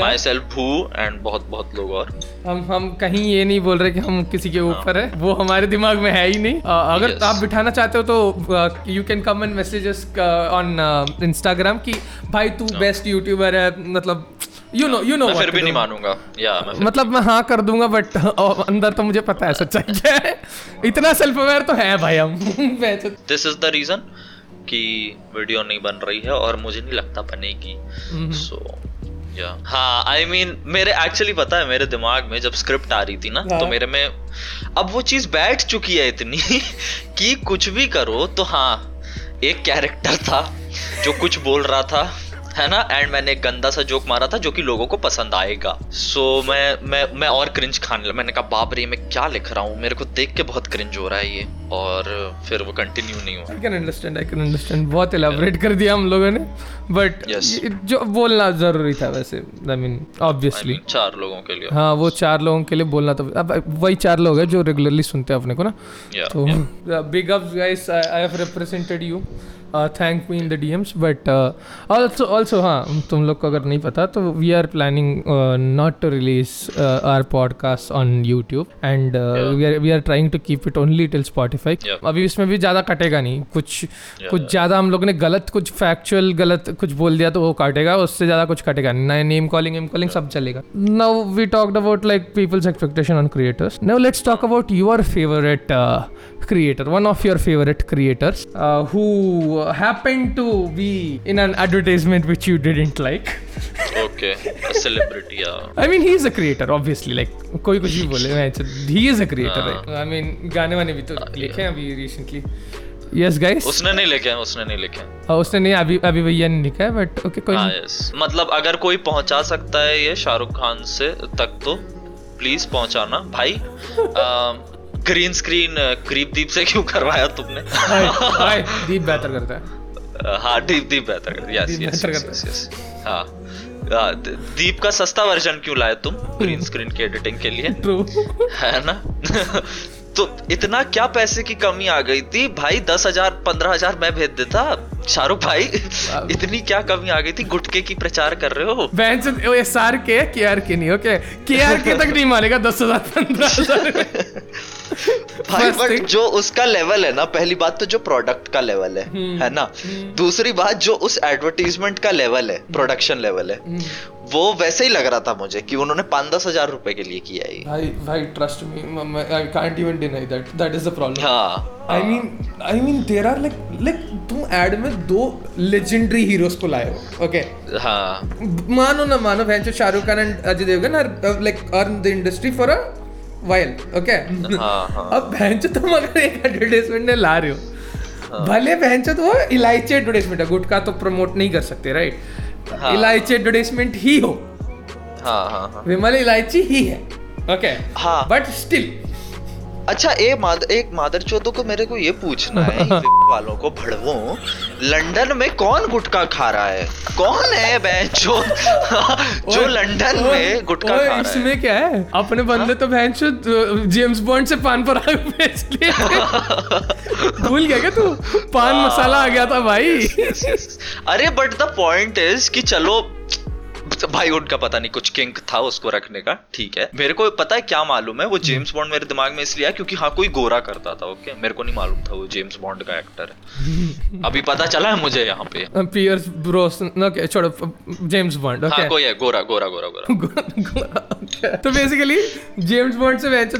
myself भू एंड बहुत बहुत लोग और। हम हम कहीं ये नहीं बोल रहे कि हम किसी के ऊपर है। वो हमारे दिमाग में है ही नहीं। अगर आप बिठाना चाहते हो तो you can come and messages on Instagram कि भाई तू बेस्ट यूट्यूबर है मतलब यू नो यू नो फिर भी नहीं मानूँगा। या मैं मतलब मैं हाँ कर दूँगा बट अंदर तो मुझे पता है सच्चाई क्या है। इतना सेल्फ अवेयर तो है भाई हम। दिस इज़ द रीजन कि वीडियो नहीं बन रही है और मुझे नहीं लगता बनेगी। हम्म। सो या हाँ आई मीन मेरे एक्चुअली पता है मेरे दिमाग में जब स्क्रिप्ट आ रही थी ना। तो मेरे में अब वो चीज़ बैठ चुकी है इतनी कि कुछ भी करो तो हाँ एक कैरेक्टर था जो कुछ बोल रहा था है ना? एंड मैंने एक गंदा सा जोक मारा था जो कि लोगों को पसंद आएगा। सो so, मैं मैं मैं और क्रिंज खाने लगा। मैंने कहा बाप रे मैं क्या लिख रहा हूँ? मेरे को देख के बहुत क्रिंज हो रहा है ये। और फिर वो कंटिन्यू नहीं हुआ। I can understand I can understand बहुत एलाबोरेट कर दिया हम लोगों ने। But Yes. जो बोलना ज़रूरी था वैसे I mean I obviously mean, चार लोगों के लिए। हाँ वो चार लोगों के लिए बोलना तो अब वही चार लोग हैं जो रेगुलरली सुनते हैं अपने को ना। Yeah, तो big up guys I have represented you thank me in the DMs but also also हाँ तुम लोग को अगर नहीं पता तो we are planning not to release our podcast on YouTube and we are we are trying to keep it only till Spotify Yeah. अभी इसमें भी ज़्यादा कटेगा नहीं। कुछ कुछ ज़्यादा हम लोग ने गलत कुछ फैक्चुअल गलत कुछ बोल दिया तो वो काटेगा उससे ज़्यादा कुछ कटेगा नहीं। नेम कॉलिंग एम कॉलिंग सब चलेगा। Now we talked about like peoples expectation on creators now let's talk about your favourite creator one of your favorite creators uh, who happened to be in an advertisement which you didn't like. Okay celebrity या I mean he is a creator obviously like कोई कुछ भी बोले मैं he is a creator हाँ। right? I mean गाने वाने भी तो लिखे हैं अभी recently yes guys. उसने नहीं लिखे हैं उसने नहीं लिखे हैं uh, उसने नहीं अभी अभी भैया ने लिखा है बट ओके कोई हाँ यस मतलब अगर कोई पहुँचा सकता है ये शाहरुख खान से तक तो प्लीज़ पहुंचाना। भाई ग्रीन स्क्रीन क्रीप दीप से क्यों करवाया तुमने? हाय हाय दीप बेहतर करता है। हाँ दीप दीप बेहतर कर यस यस बेहतर करता यस यस हाँ। हाँ, दीप का सस्ता वर्जन क्यों लाए तुम? ग्रीन स्क्रीन की एडिटिंग के लिए। है ना? तो इतना क्या पैसे की कमी आ गई थी? भाई दस हज़ार पंद्रह हज़ार मैं भेज देता। शाहरुख भाई इतनी क्या कमी आ गई थी? गुटके की प्रचार कर रहे हो? बहन एस आर के के आर के नहीं ओके? के आर के तक नहीं मानेगा दस हज़ार पंद्रह हज़ार। भाई बट जो उसका लेवल है ना पहली बात तो जो प्रोडक्ट का लेवल है हम्म। है ना? दूसरी बात जो उस एडवर्टीजमेंट का लेवल है प्रोडक्शन लेवल है हम्म। वो वैसे ही लग रहा था मुझे कि उन्होंने पाँच दस हज़ार रुपए के लिए किया है। भाई भाई trust me I can't even deny that that is the problem हाँ। I mean I mean there are like like तुम एड में दो लेजेंडरी हीरोज को लाए हो ओके हाँ। मानो ना मानो बहन Shahrukh Khan and Ajay Devgan are like earn the industry for a while okay हाँ हाँ. अब भैंसो तुम अगर एक एडवर्टाइजमेंट में ला रहे हो। भले बहन तो वो इलायची एडवर्टाइजमेंट है गुटखा तो प्रमोट नहीं कर सकते राइट हाँ। इलायची एडवर्टाइजमेंट ही हो। हाँ हाँ हाँ. विमल इलायची ही है ओके हाँ। बट स्टिल अच्छा ए माद, एक मादर चौधो को मेरे को ये पूछना है वालों को भड़वो लंदन में कौन गुटखा खा रहा है? कौन है जो जो लंदन में गुटखा खा रहा है। इसमें क्या है? अपने बंदे तो बहन चो जेम्स बॉन्ड से पान पर भूल गया क्या तू? पान हाँ। मसाला आ गया था भाई. अरे बट द पॉइंट इज़ कि चलो भाई उनका पता नहीं कुछ किंक था उसको रखने का ठीक है। मेरे को पता है क्या मालूम है वो जेम्स बॉन्ड मेरे दिमाग में इसलिए आया क्योंकि हाँ कोई गोरा करता था ओके मेरे को नहीं मालूम था वो जेम्स बॉन्ड का एक्टर है। अभी पता चला है मुझे यहाँ पे? पियर्स ब्रोस ओके छोड़ो जेम्स बॉन्ड ओके हाँ कोई है गोरा गोरा गोरा गोरा। तो बेसिकली जेम्स बॉन्ड से वेंचर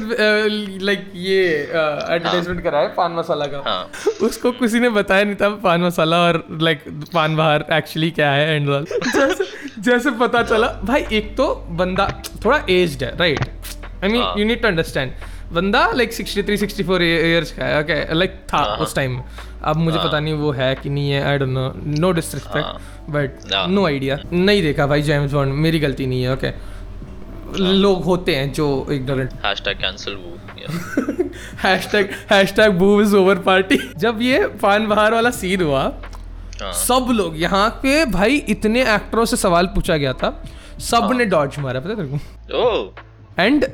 लाइक ये एडवर्टाइजमेंट करा है। पान मसाला का। हाँ। उसको किसी ने बताया नहीं था पान मसाला और लाइक पान बाहर एक्चुअली क्या है एंड ऑल जैसे पता चला भाई एक तो बंदा थोड़ा एज्ड है राइट आई मीन हाँ। यू नीड टू अंडरस्टैंड बंदा लाइक 63 64 इयर्स का है ओके लाइक था हाँ, उस टाइम अब मुझे पता नहीं वो है कि नहीं है I don't know no disrespect but हाँ। नो आइडिया नहीं देखा भाई जेम्स बॉन्ड मेरी गलती नहीं है ओके okay. लोग होते हैं जो इग्नोरेंट हैशटैग कैंसिल वो हैशटैग हैशटैग बूव इज़ ओवर पार्टी जब ये पान बहार वाला सीन हुआ हाँ। सब लोग यहाँ पे भाई इतने एक्टरों से सवाल पूछा गया था। सब हाँ। ने डॉज मारा पता है तेरे को? And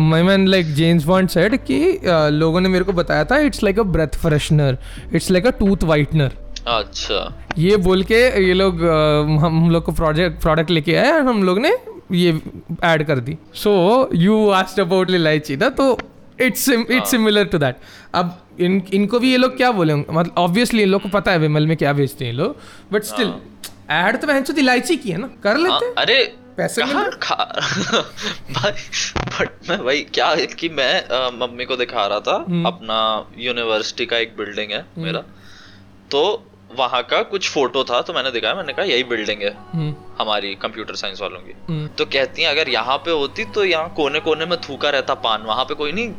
my man like James Bond said कि uh, लोगों ने मेरे को बताया था it's like a breath freshener it's like a tooth whitener अच्छा। ये बोल के ये लोग uh, हम लोग को प्रोजेक्ट प्रोडक्ट लेके आए और हम लोग ने ये ऐड कर दी। So you asked about elaichi ना तो it's it's similar to that अब इन इनको भी ये लोग क्या बोले? मतलब ऑब्वियसली इन लोग को पता है विमल में क्या बेचते हैं ये लोग बट स्टिल ऐड तो बहन इलायची की है ना? कर हाँ, लेते हैं। अरे पैसे खा भाई बट मैं भाई क्या है कि मैं मम्मी को दिखा रहा था हम्म। अपना यूनिवर्सिटी का एक बिल्डिंग है मेरा तो वहाँ का कुछ फ़ोटो था तो मैंने दिखाया मैंने कहा यही बिल्डिंग है। हम्म, हमारी कंप्यूटर साइंस वालों की। हम्म। तो कहती हैं अगर यहाँ पे होती तो यहाँ कोने कोने में थूका रहता पान वहाँ पे कोई नहीं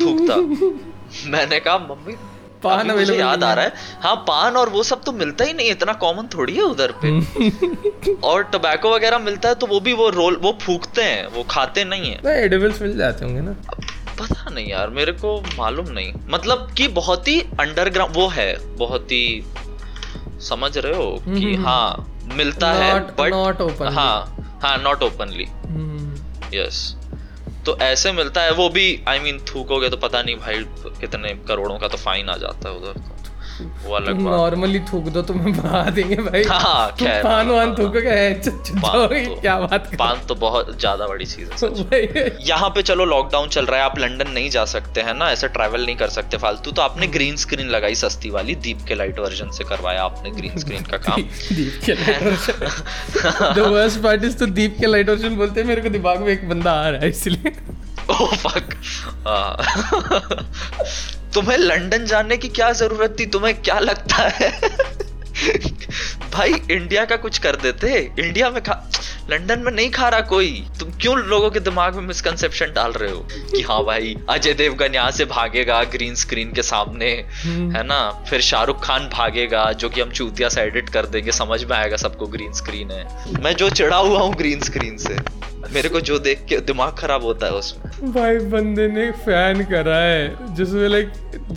थूकता। मैंने कहा मम्मी पान मुझे याद आ रहा है। हाँ पान और वो सब तो मिलता ही नहीं इतना कॉमन थोड़ी है उधर पे। हम्म। और टबैको वगैरह मिलता है तो वो भी वो रोल वो फूकते हैं वो खाते नहीं है। एडिबल्स मिल जाते होंगे ना। पता नहीं यार मेरे को मालूम नहीं। मतलब कि बहुत ही अंडरग्राउंड वो है बहुत ही समझ रहे हो कि हम्म, हाँ मिलता not, है बट नॉट ओपन हाँ हाँ नॉट ओपनली हम्म, यस तो ऐसे मिलता है वो भी आई I मीन mean, थूकोगे तो पता नहीं भाई कितने करोड़ों का तो फाइन आ जाता है उधर तो। वो अलग नॉर्मली थूक दो तुम्हें बहा देंगे भाई। हाँ, खैर, पान वान हाँ, थूकोगे है, च- पान जाओगे, तो- क्या बात कर पान तो बहुत ज़्यादा बड़ी चीज़ है यहाँ पे चलो लॉकडाउन चल रहा है आप लंदन नहीं जा सकते हैं ना? ऐसे ट्रैवल नहीं कर सकते फालतू। तो आपने ग्रीन स्क्रीन लगाई सस्ती वाली दीप के लाइट वर्जन से करवाया आपने ग्रीन स्क्रीन का काम। दीप के light version the worst part is तो दीप के लाइट वर्जन बोलते हैं मेरे को दिमाग में एक बंदा आ रहा है इसलिए। ओह फक तुम्हें लंदन जाने की क्या ज़रूरत थी? तुम्हें क्या लगता है? भाई इंडिया का कुछ कर देते। इंडिया में खा लंदन में नहीं खा रहा कोई। तुम क्यों लोगों के दिमाग में मिसकंसेप्शन डाल रहे हो? कि हाँ भाई अजय देवगन यहाँ से भागेगा ग्रीन स्क्रीन के सामने है ना? फिर शाहरुख खान भागेगा जो कि हम चूतिया से एडिट कर देंगे समझ में आएगा सबको ग्रीन स्क्रीन है। मैं जो चिढ़ा हुआ हूँ ग्रीन स्क्रीन से। मेरे को जो देख के दिमाग खराब होता है उसमें। भाई बंदे ने फ़ैन करा है जिसमें लाइक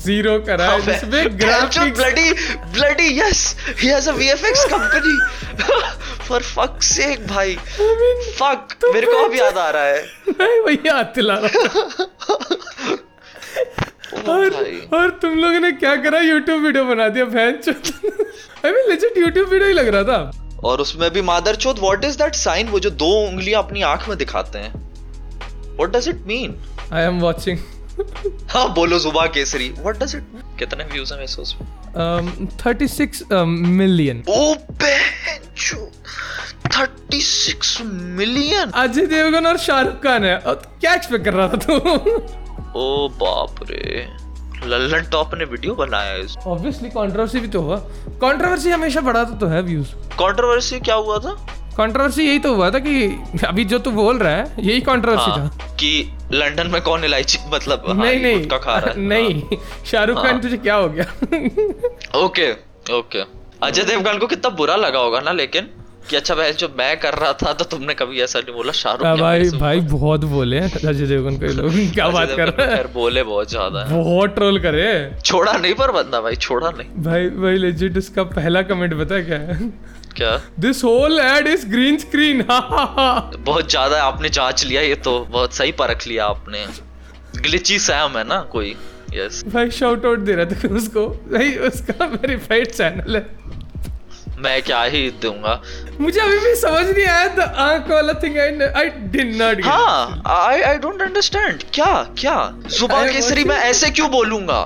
ज़ीरो करा हाँ, है जिसमें graphics bloody bloody yes he has a VFX company for fuck sake भाई। फक तो मेरे को अब याद आ रहा है। मैं वही हाथ दिला रहा और और तुम लोगों ने क्या करा? यूट्यूब वीडियो बना दिया fan I mean legit YouTube video ही लग रहा था। और उसमें भी मादर चौथ व्हाट इज़ दैट साइन वो जो दो उंगलियाँ अपनी आँख में दिखाते हैं। What does it mean I am watching हाँ बोलो जुबा केसरी। व्हाट डज इट कितने व्यूज़ हैं वैसे उसमें? थर्टी सिक्स मिलियन ओ बेंचो 36 मिलियन अजय देवगन और शाहरुख खान है। क्या एक्सपेक्ट कर रहा था तू? ओ बाप रे। लल्लन टॉप ने वीडियो बनाया है ऑब्वियसली कंट्रोवर्सी भी तो हुआ। कंट्रोवर्सी हमेशा बढ़ाता तो है व्यूज़ कंट्रोवर्सी क्या हुआ था? कंट्रोवर्सी यही तो हुआ था कि अभी जो तू बोल रहा है यही कंट्रोवर्सी हाँ, था। कि लंदन में कौन इलायची मतलब हाँ, नहीं नहीं गुटखा खा रहा है। नहीं शाहरुख हाँ। खान तुझे क्या हो गया? ओके ओके अजय देवगन को कितना बुरा लगा होगा ना लेकिन कि अच्छा भाई जो मैं कर रहा था तो तुमने कभी ऐसा नहीं बोला? शाहरुख हाँ ने भाई भाई बहुत बोले हैं अजय देवगन को लोग। क्या बात कर रहे हैं? बोले बहुत ज़्यादा बहुत ट्रोल करे छोड़ा नहीं पर बंदा भाई छोड़ा नहीं। भाई भाई लेजिट उसका पहला कमेंट पता क्या है? क्या? This whole ad is green screen बहुत ज़्यादा आपने जाँच लिया ये तो। बहुत सही परख लिया आपने। ग्लिची सैम है ना कोई? यस भाई शाउट आउट दे रहा था उसको। भाई उसका वेरीफाइड चैनल है। मैं क्या ही दूँगा? मुझे अभी भी समझ नहीं आया द आँख वाला thing I I did not हाँ आई आई डोंट अंडरस्टैंड क्या क्या? सुबह केसरी मैं ऐसे क्यों बोलूँगा?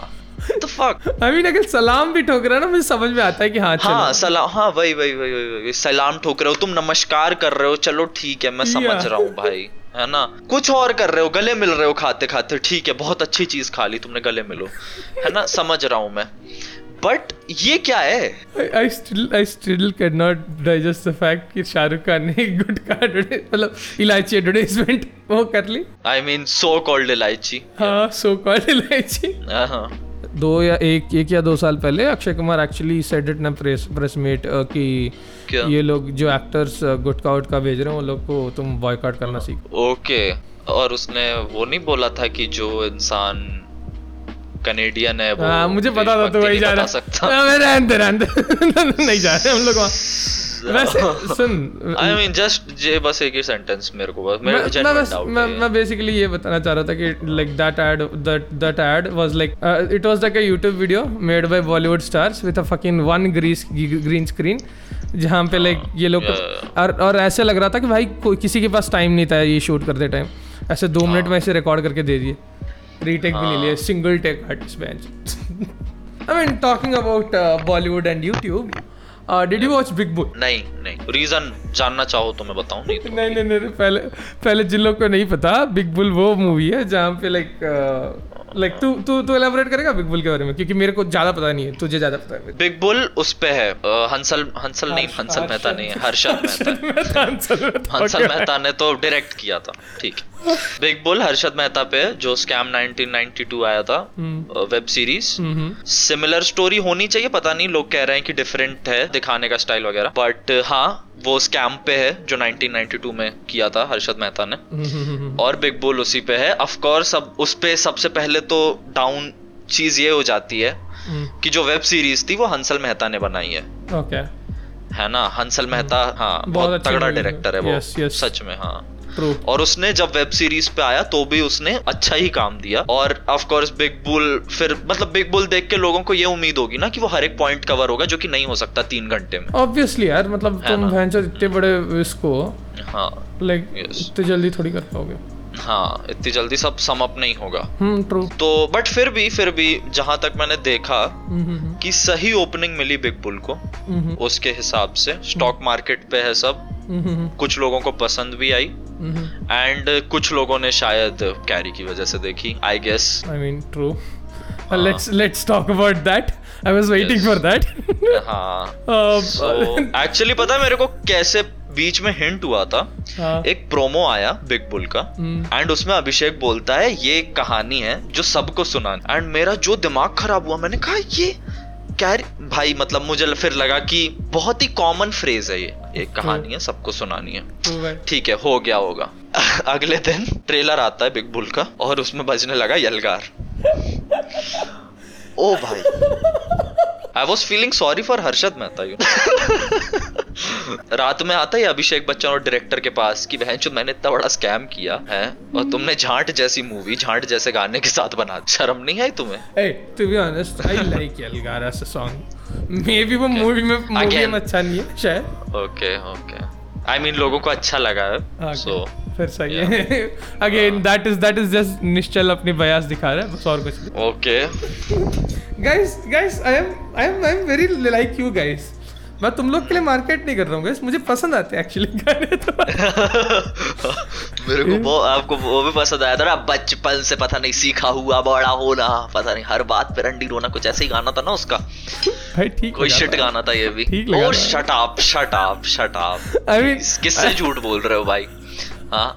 द फक आई मीन अगर सलाम भी ठोक रहा है ना मुझे समझ में आता है कि हाँ हाँ सलाम हाँ वही वही वही वही सलाम ठोक रहे हो तुम नमस्कार कर रहे हो चलो ठीक है मैं समझ रहा हूँ भाई है ना? कुछ और कर रहे हो गले मिल रहे हो खाते खाते ठीक है बहुत अच्छी चीज़ खा ली तुमने गले मिलो है ना? समझ रहा हूँ मैं। बट ये क्या है? I still I still can not digest the fact कि शाहरुख खान ने गुटखा advertise- मतलब इलायची एडवर्टाइजमेंट वो कर ली। आई मीन सो कॉल्ड इलायची। हाँ सो कॉल्ड इलायची। हाँ दो या एक एक या दो साल पहले Akshay Kumar actually said it ना प्रेस प्रेस मीट कि क्या? ये लोग जो एक्टर्स गुटखा उटका भेज रहे हैं वो लोग को तुम बॉयकॉट करना सीखो। ओके और उसने वो नहीं बोला था कि जो इंसान कनेडियन है वो हाँ मुझे पता था तो वही जा रहा। सकता। हाँ, मैं रहने दे, रहने दे। नहीं जा रहे हम लोग वहाँ। वैसे सुन आई मीन जस्ट ये बस एक ही सेंटेंस मेरे को बस मेरे मैं मैं मैं बेसिकली ये बताना चाह रहा था कि like that ad that that ad was like it was like a YouTube video made by Bollywood stars with a fucking one grease green screen जहाँ पे लाइक ये लोग और और ऐसे लग रहा था कि भाई कोई किसी के पास टाइम नहीं था ये शूट करते टाइम ऐसे दो मिनट में ऐसे रिकॉर्ड करके दे दिए। रीटेक भी नहीं लिए single take artist bench I mean talking about Bollywood and YouTube did you watch big bull नहीं नहीं. रीजन जानना चाहो तो मैं बताऊँ नहीं तो नहीं नहीं नहीं नहीं, पहले पहले जिन लोग को नहीं पता बिग बुल वो मूवी है जहाँ पे लाइक लाइक तू तू तू एलाबोरेट करेगा बिग बुल के बारे में? क्योंकि मेरे को ज़्यादा पता नहीं है तुझे ज़्यादा पता है। बिग बुल उस पे है हंसल हंसल नहीं हंसल मेहता नहीं है हर्षद मेहता हंसल मेहता ने तो डायरेक्ट किया था ठीक। है बिग बुल हर्षद मेहता पे जो स्कैम 1992 आया था web series hmm, similar story होनी चाहिए पता नहीं लोग कह रहे हैं कि डिफरेंट है दिखाने का स्टाइल वगैरह। बट हाँ वो स्कैम पे है जो 1992 में किया था हर्षद मेहता ने। हम्म, और बिग बुल उसी पे है। ऑफ़ कोर्स अब उस पे सबसे पहले तो डाउन चीज़ ये हो जाती है कि जो वेब सीरीज़ थी वो हंसल मेहता ने बनाई है। ओके है ना? हंसल मेहता हाँ बहुत बहुत तगड़ा डायरेक्टर है वो Yes, yes. सच में हाँ। और उसने जब वेब सीरीज़ पे आया तो भी उसने अच्छा ही काम दिया। और ऑफ़ कोर्स बिग बुल फिर मतलब बिग बुल देख के लोगों को ये उम्मीद होगी ना कि वो हर एक पॉइंट कवर होगा जो कि नहीं हो सकता तीन घंटे में। ऑब्वियसली यार मतलब तुम? इतने बड़े इसको हाँ लाइक इतने जल्दी थोड़ी कर पाओगे। हाँ इतनी जल्दी सब सम अप नहीं होगा। हम्म ट्रू तो बट फिर भी फिर भी जहाँ तक मैंने देखा कि सही ओपनिंग मिली बिग बुल को हम्म, उसके हिसाब से। स्टॉक मार्केट पे है सब। कुछ लोगों को पसंद भी आई। एंड कुछ लोगों ने शायद कैरी की वजह से देखी I guess I mean true let's let's talk about that I was waiting Yes. For that हाँ। सो एक्चुअली पता है मेरे को कैसे बीच में हिंट हुआ था? हाँ। एक प्रोमो आया बिग बुल का। एंड उसमें अभिषेक बोलता है ये एक कहानी है जो सबको सुना एंड मेरा जो दिमाग खराब हुआ मैंने कहा ये क्या भाई मतलब मुझे फिर लगा कि बहुत ही कॉमन फ्रेज है ये। एक कहानी है सबको सुनानी है। ठीक है हो गया होगा। अगले दिन ट्रेलर आता है बिग बुल का और उसमें बजने लगा यलगार ओ भाई। I was feeling sorry for Harshad Mehta you रात में आता है अभिषेक बच्चन और डायरेक्टर के पास कि बहन मैंने इतना बड़ा स्कैम किया है और तुमने झांट जैसी मूवी झांट जैसे गाने के साथ बना शर्म नहीं आई तुम्हें? Hey, to be honest, I like Yelgar as a song. Maybe वो मूवी में मूवी में अच्छा नहीं है शायद। ओके ओके आई मीन लोगों को अच्छा लगा है Okay. सो फिर सही है। Again that is that is just Nishchal अपनी बयास दिखा रहा है बस और कुछ okay guys guys I am I am I am very like you guys मैं तुम लोग के लिए मार्केट नहीं कर रहा हूँ guys. मुझे पसंद आते हैं एक्चुअली गाने तो। मेरे को वो आपको वो भी पसंद आया था ना बचपन से पता नहीं सीखा हुआ बड़ा होना पता नहीं हर बात पे रंडी रोना कुछ ऐसे ही गाना था ना उसका। भाई ठीक कोई शिट गाना था ये भी। ओ shut up shut up shut up I mean- किससे झूठ बोल रहे हो भाई? हाँ?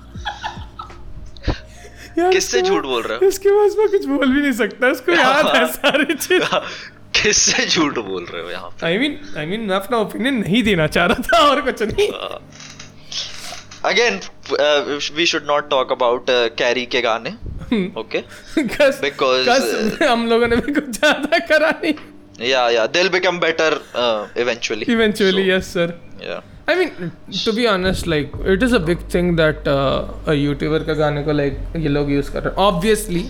किससे झूठ बोल रहे हो? इसके बाद मैं कुछ बोल भी नहीं सकता उसको याद है सारी चीज़। किससे झूठ बोल रहे हो यहाँ आई मीन आई मीन मैं अपना ओपिनियन नहीं देना चाह रहा था और कुछ नहीं। Again we should not talk about Carry के गाने ओके Because- कस हम लोगों ने भी कुछ ज़्यादा करा नहीं। या या they'll become better uh, eventually. Eventually yes sir yeah. I mean, to be honest, like it is a big thing that uh, a YouTuber का गाने को like ये लोग use कर रहे हैं. Obviously,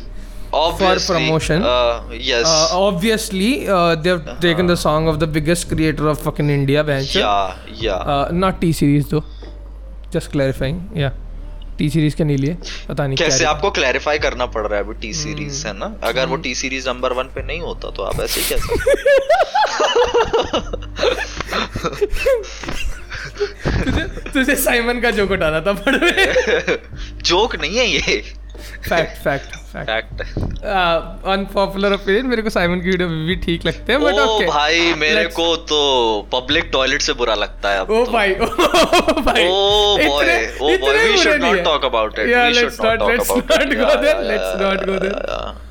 obviously for promotion. uh, yes uh, obviously, uh, they've taken the song of the biggest creator of fucking India, Bencher. yeah yeah Uh, not T series though. Just clarifying. Yeah. T series के नहीं लिए पता नहीं कैसे आपको clarify करना पड़ रहा है अभी टी हम्म। सीरीज़ है ना अगर वो टी सीरीज़ नंबर वन पे नहीं होता तो आप ऐसे ही कैसे तुझे तुझे साइमन का जोक उठाना था पढ़ जोक नहीं है ये fact fact fact unpopular opinion मेरे को साइमन की वीडियो भी ठीक लगते हैं बट ओ ओके भाई मेरे Let's- को तो पब्लिक टॉयलेट से बुरा लगता है अब ओ तो। भाई ओ भाई ओ boy oh boy we should not talk about it we should not talk about it let's not go there let's not go not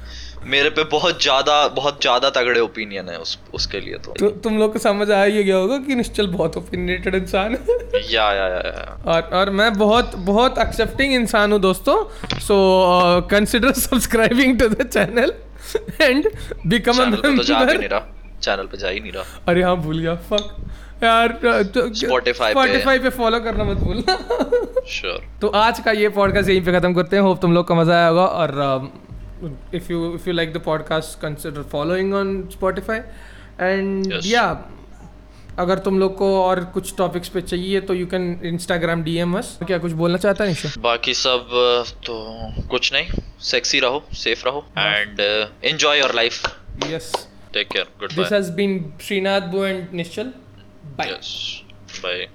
मेरे पे बहुत ज़्यादा बहुत ज़्यादा तगड़े ओपिनियन है उस उसके लिए तो। तो तुम लोग को समझ आ ही गया होगा कि निश्चल बहुत ओपिनियटेड इंसान है। या या या या। और और मैं बहुत बहुत एक्सेप्टिंग इंसान हूँ दोस्तों। So consider subscribing to the channel and become a तो मेंबर रहा। चैनल पे जा ही नहीं रहा। अरे हाँ भूल गया। फक यार तो Spotify पे। Spotify पे फॉलो करना मत भूलना। श्योर तो आज का ये पॉडकास्ट यहीं पे खत्म करते हैं। होप तुम लोग का मज़ा आया होगा और if you if you like the podcast consider following on Spotify and Yes. या अगर तुम लोग को और कुछ टॉपिक्स पे चाहिए तो you can Instagram DM us क्या कुछ बोलना चाहता है निशा? बाकी सब तो कुछ नहीं। सेक्सी रहो सेफ़ रहो। And enjoy your life yes take care good this has been Srinath बो एंड निश्चल बाय बाय